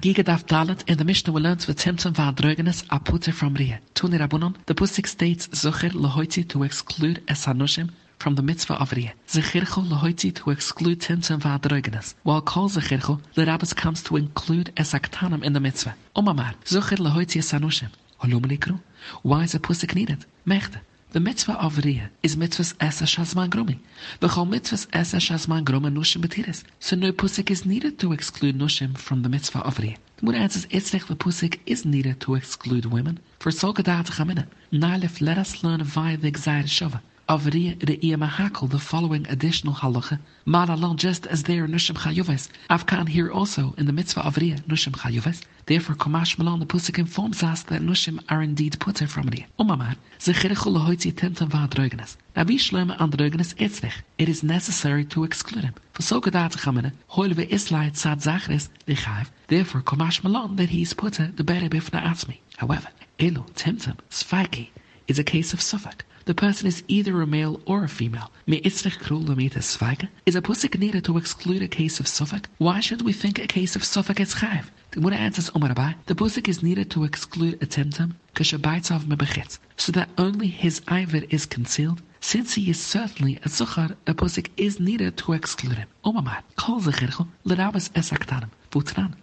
Hagiga daf dalet in the Mishnah we learned with Timtum Vadrogenes a putter from Ria. Tuni Rabunon, the Pusik states Zucher Lahoiti to exclude Esanushim from the mitzvah of Ria. Zechircho Lahoiti to exclude Timtum Vadrogenes. While Kol Zechircho, the rabbis comes to include Esaktanam in the mitzvah. Omamar, Zucher Lahoiti Esanushim. Holumelikru, why is a Pusik needed? Mechte. The mitzvah of Riyah is mitzvahs esa shazman grumi. V'chol mitzvahs esa shazman groma nushim betiris. So no pusik is needed to exclude nushim from the mitzvah of Riyah. The Mutter answers, Itzrich the pusik is needed to exclude women. For so gedat chamina. Nalif, let us learn via the Gzair Shova of Re'iyah Mahakal the following additional halacha. Malalon, just as they are Nushim Chayuves. Afkan here also in the mitzvah of Riyah, Nushim Chayuves. Therefore, Komash Malon, the Pusik informs us that Nushim are indeed putter from Riyah. Umamar, Zechirichul Lahoitzi Tintam Vadrogenes. Now, wie schlimm an Etzrich. It is necessary to exclude him. For so gedat chamene, hoil we islait sad zachres, lichav. Therefore, Komash Malon, that he is putter, the better bifna atzmi. However, Elu, Timtam, Svaiki, is a case of suffix the person is either a male or a female. Me itzrich krul svage. Is a pusik needed to exclude a case of suffix? Why should we think a case of suffix is chayv? The Gemara answers Omar Abai, the pusik is needed to exclude a temtem, kashabaitzav mebechitz, so that only his iver is concealed. Since he is certainly a zuchar, a pusik is needed to exclude him. Omar kol zechircho, lerabas esaktanim.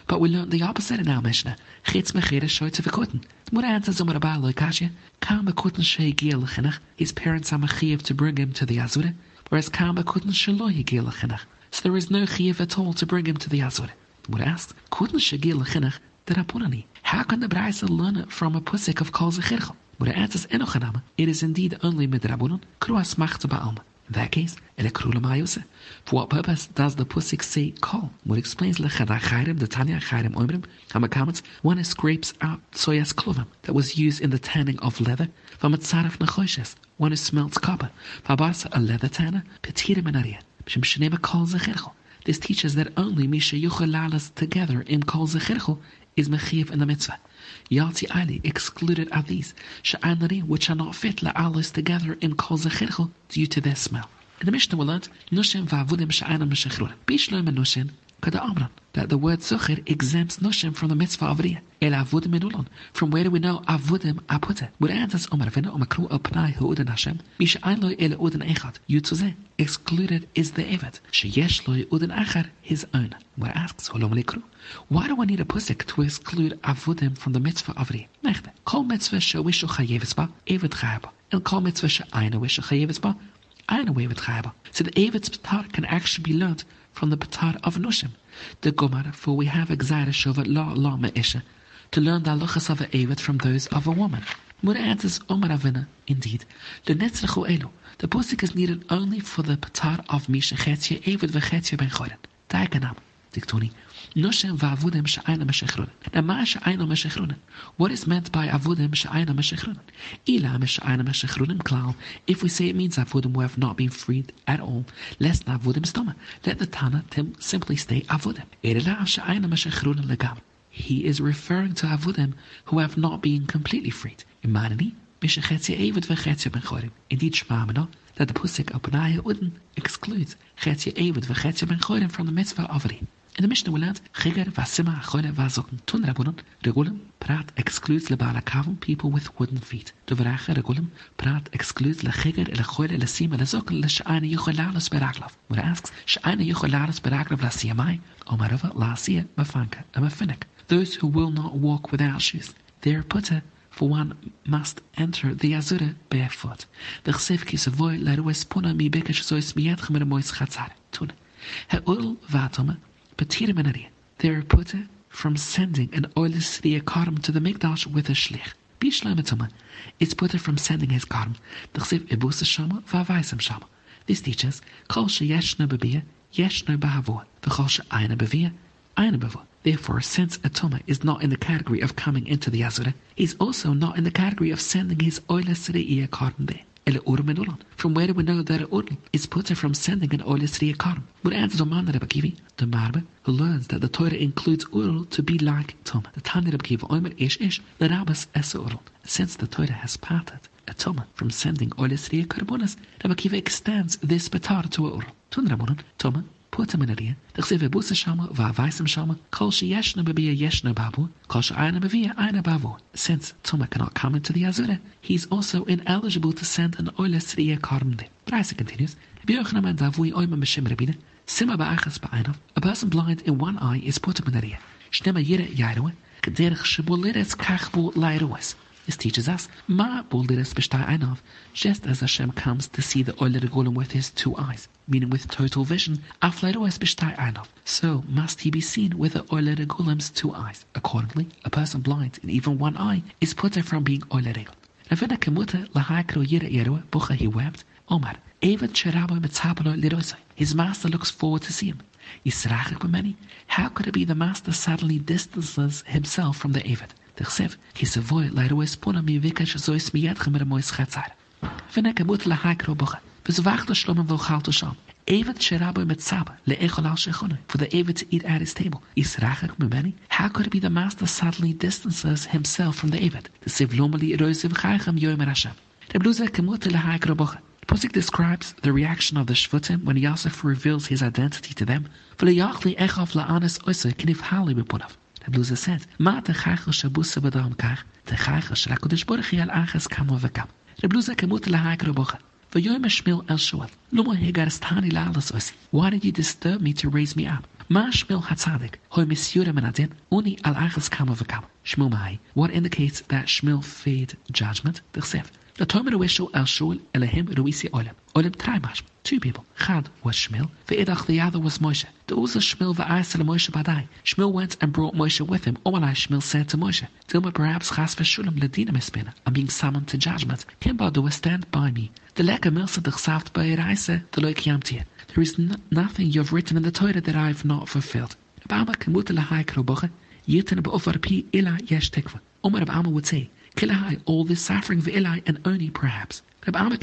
But we learned the opposite in our Mishnah. Chitz mechere shoytze v'kutten. The answers Zomar Abba loikashya. Kam v'kutten shei giel l'chinach. His parents are mechiv to bring him to the Azure. Whereas Kam v'kutten shaloi giel l'chinach. So there is no chiv at all to bring him to the Azure. The Gemara asks, kutten shei giel l'chinach the How can the Braisa learn it from a pusik of Kol Zechirchel? But it answers Enochanama. It is indeed only midrabunon. Kruas machte ba'alma. In that case. For what purpose does the Pusik say call? What explains Lechada Chayrim, the Tanya Chayrim Oimrim, comments, one scrapes out soyas klovim that was used in the tanning of leather, from a tzaref nechoshes, one who smelts copper, Fabas a leather tanner, petira menaria, B'shem Shenema Kol Zechirchel. This teaches that only Misha Yuchel together in Kol Zechirchel is mechiv in the mitzvah. Yalti Ali excluded are these, sha'anari, which are not fit la'alos together in kol zechirchel due to their smell. In the Mishnah we learned, Nushim va'avudim sha'anam meshechrurim. Bishloim and Nushim, kada amran, that the word zuchir exempts Nushim from the mitzvah of Riyah. El avudim enulon. From where do we know avudim apute? Would answers Omar Vina Omakru al Pnai Hu'udan Hashem, Misha'ain lo el udan echad, Yutzuzeh. Excluded is the Evet. Sheyesh lo udan achar, his own. Where asks, Holom likru. Why do I need a pusik to exclude avudim from the mitzvah of Riyah? Nechte. Kol mitzvah shewishu chayevis ba, Evet chayaba. And kol mitzvah she'ayna wishu chayevis evet chayaba. So the Evet's patar can actually be learned from the patar of Nushim. The Gomar, for we have excited Shova La La Me'isha, to learn the halachas of a Evet from those of a woman. Mura answers Omar Avina, indeed, the Netzrechu Elu, the posik is needed only for the patar of Misha Chetzia Evet V'Chetzia Ben Choren. Diagonam, Diktoni. Nushem va'avudim she'ayna meshechrunen. Now, ma she'ayna meshechrunen? What is meant by avudim she'ayna meshechrunen? Ila she'ayna meshechrunen klal. If we say it means avudim who have not been freed at all, less avudim stoma. Let the Tana simply stay avudim. Ila she'ayna meshechrunen legam. He is referring to avudim who have not been completely freed. Imanini, mishechetzia evet v'chetzia ben chorim. Indeed, shmamina, that the pusik of Benaya Uden excludes chetzia evet eh, v'chetzia ben chorim from the mitzvah of In the Mishnah we learned, Chiger v'asima achole v'azokn tun rabunon, regulum, prat excludes lebala kavum, people with wooden feet. Doverache regulum, prat excludes lechiger, lechole, lesima, lezokn, l'sh'ayna yucholalos beraklav. Where asks, sh'ayna yucholalos beraklav lasiyamai, omarova lasia, mafanka, and mafinik. Those who will not walk without shoes. Their putter for one must enter the Azura barefoot. The savoy la rues puna mi bekesh sois miyad chmer mois chatzar. Tun. Ha'ul vatome petire menaria. They are put from sending an oilus karm to the Mikdash with a shlich. Bishlemetoma. It's put from sending his karm. The chsev ebusa shama vavaisam shama. This teaches kol she yeshna bebia yeshna bahavo. V'chol she aina Therefore, since Atoma is not in the category of coming into the Azura, he is also not in the category of sending his Oila Sriya Karm there. From where do we know that Url is put from sending an Oila Sriya Karm? But answers Oman Rebakivi, the Marbe, who learns that the Torah includes Url to be like Toma. The Tani Rebakiva Omer Ish Ish, the Rabbas Esa Url. Since the Torah has parted Atoma from sending Oila Sriya Karbonas, Rebakiva extends this batar to Url. Tun Ramonon, Toma, putem in the shama, shama, kol yeshna babu, kol aina babu. Since Tuma cannot come into the Azura, he is also ineligible to send an oile sriya karmde. Raisa continues, Biochna davui oima meshim rabina, sima ba'achas ba'ainav, a person blind in one eye is putem in aria. Shnema yire yairua, kederich shibuliris kachbu lairuas. This teaches us, Ma just as Hashem comes to see the Oiler Golem with his two eyes, meaning with total vision, so must he be seen with the Oiler Golem's two eyes. Accordingly, a person blind in even one eye is put from being Oiler Bucha he wept, Omar. His master looks forward to see him. How could it be the master suddenly distances himself from the Evad? תכסב, כי סבוי לאירועי ספונה מביקש זוי סמייתכם מרמויס חצר. ונקה מות להקרו בוכה, וזבחת שלום ואוכלת שם. David Sherabu Mitzaba, Le'echol al Shechona, for the David to eat at his table. Yisrachak Mumeni, how could it be the master suddenly distances himself from the David? The Sivlomali Eroisiv Chaycham Yomer Hashem. The Bluza Kemuta Lahak Robocha. The Pusik describes the reaction of the Shvutim when Yosef reveals his identity to them. V'leyachli Echav La'anis Oisa Kinif Hali Bepunav. The Bluza says, Ma Techachel Shabusa Badam Kach, Techachel Shrakodesh Borchi Al Achas Kamo Vekam. The Bluza Kemuta Lahak Robocha. V'yoyim Shmil El Shoel. Luma Hegaris Tani Lalas Osi. Why did you disturb me to raise me up? Ma Shmil Hatzadik. Hoy Misyura Menadin. Uni Al Achas Kamo Vekam. Shmil Mahai. What indicates that Shmil fade judgment? The Wisho El Shul Elahim Ruisi Olim. Olim Traimash. Two people. Chad was Shmil. Ve'idach the other was Moshe. The Uza Shmil va'asel Moshe Badai. Shmil went and brought Moshe with him. Omalai Shmil said to Moshe, Dilma perhaps Chas v'shulam ledina mispina. I'm being summoned to judgment. Kimba do stand by me. The leka milsa d'chsaft ba'iraise the loik yamtia. There is nothing you've written in the Torah that I have not fulfilled. Abama kemuta lahai kroboche. Yitin ba'ofar pi ila yesh tekva. Omar Abama would say, Kilahai, all this suffering Eli and only perhaps. Bakshi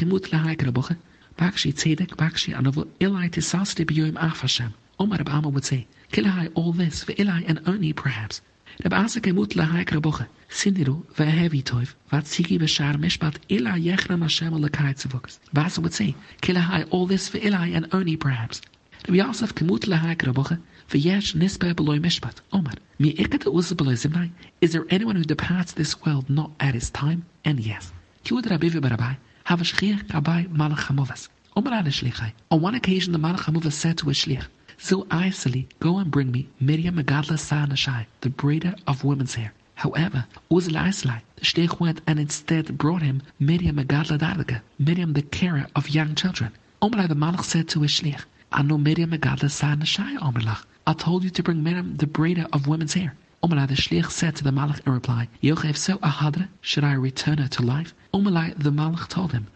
tzedek, bakshi anavu, ilai tisasti b'yoim af Hashem. Omar Abama would say, Kilahai, all this for Eli and only perhaps. Reb Asa kemut lahai kroboche. Sindiru ve'hevi toiv, vatzigi b'shar mishpat ila yechram Hashem alakai tzivukas. Basa would say, Kilahai, all this v'ilai, and only perhaps. Reb Yosef lahai. V'yesh nispe beloy mishpat. Omar, mi ikat uza beloy zimnai. Is there anyone who departs this world not at his time? And yes. Kiud Rabbi Barabai, have a shliach kabai malach hamovas. Omar ad shlichai. On one occasion the malach hamovas said to a shliach, Zil Aisali, go and bring me Miriam Megadla Sanashai, the braider of women's hair. However, Uzal Aislai, the shliach went and instead brought him Miriam Megadla Dadaga, Miriam the carer of young children. Omar the malach said to his shliach, Anu Miriam. I told you to bring Miriam the braider of women's hair. Omalai the Shliach said to the Malach in reply, Yochev so ahadra, should I return her to life? Omalai the Malach told him,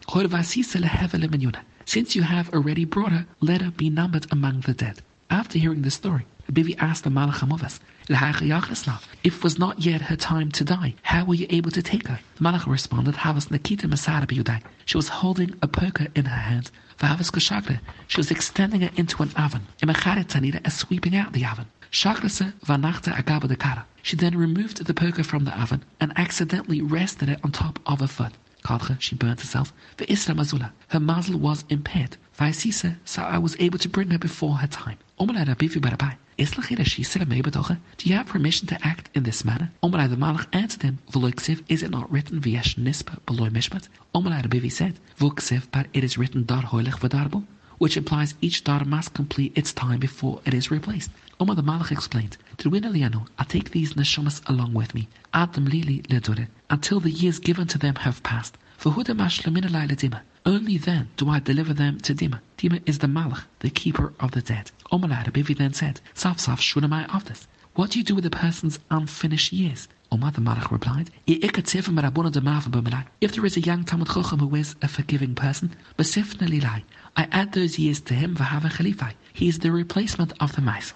Since you have already brought her, let her be numbered among the dead. After hearing the story, Bibi asked the Malach Hamovas, if it was not yet her time to die, how were you able to take her? The Malach responded, Havas Nakita Masara Biyudai. She was holding a poker in her hand. Vahavas. She was extending it into an oven. Imacharet as sweeping out the oven. Shakrasa Vanachta Agaba de Kara. She then removed the poker from the oven and accidentally rested it on top of a foot. Kadcha, she burnt herself. Isra Mazula, her mazal was impaired. Vaisisa, so I was able to bring her before her time. Omalai Rabifi Barabai. Shisira er Mebatocha, do you have permission to act in this manner? Omalai the Malach answered him, V'loiksiv, is it not written V'yesh Nispa below Mishpat? Omalai Rabivi said, V'uksiv, but it is written Dar Hoilich V'darbo, which implies each dar must complete its time before it is replaced. Omar the Malach explained, Liano, I take these neshamas along with me, them lili ledure, until the years given to them have passed. For dima. Only then do I deliver them to Dima. Dima is the Malach, the keeper of the dead. Omar Bivi then said, Saf Saf Shunamai of this. What do you do with a person's unfinished years? Omar the Malach replied, If there is a young Talmud Chochem who is a forgiving person, I add those years to him He is the replacement of the mice.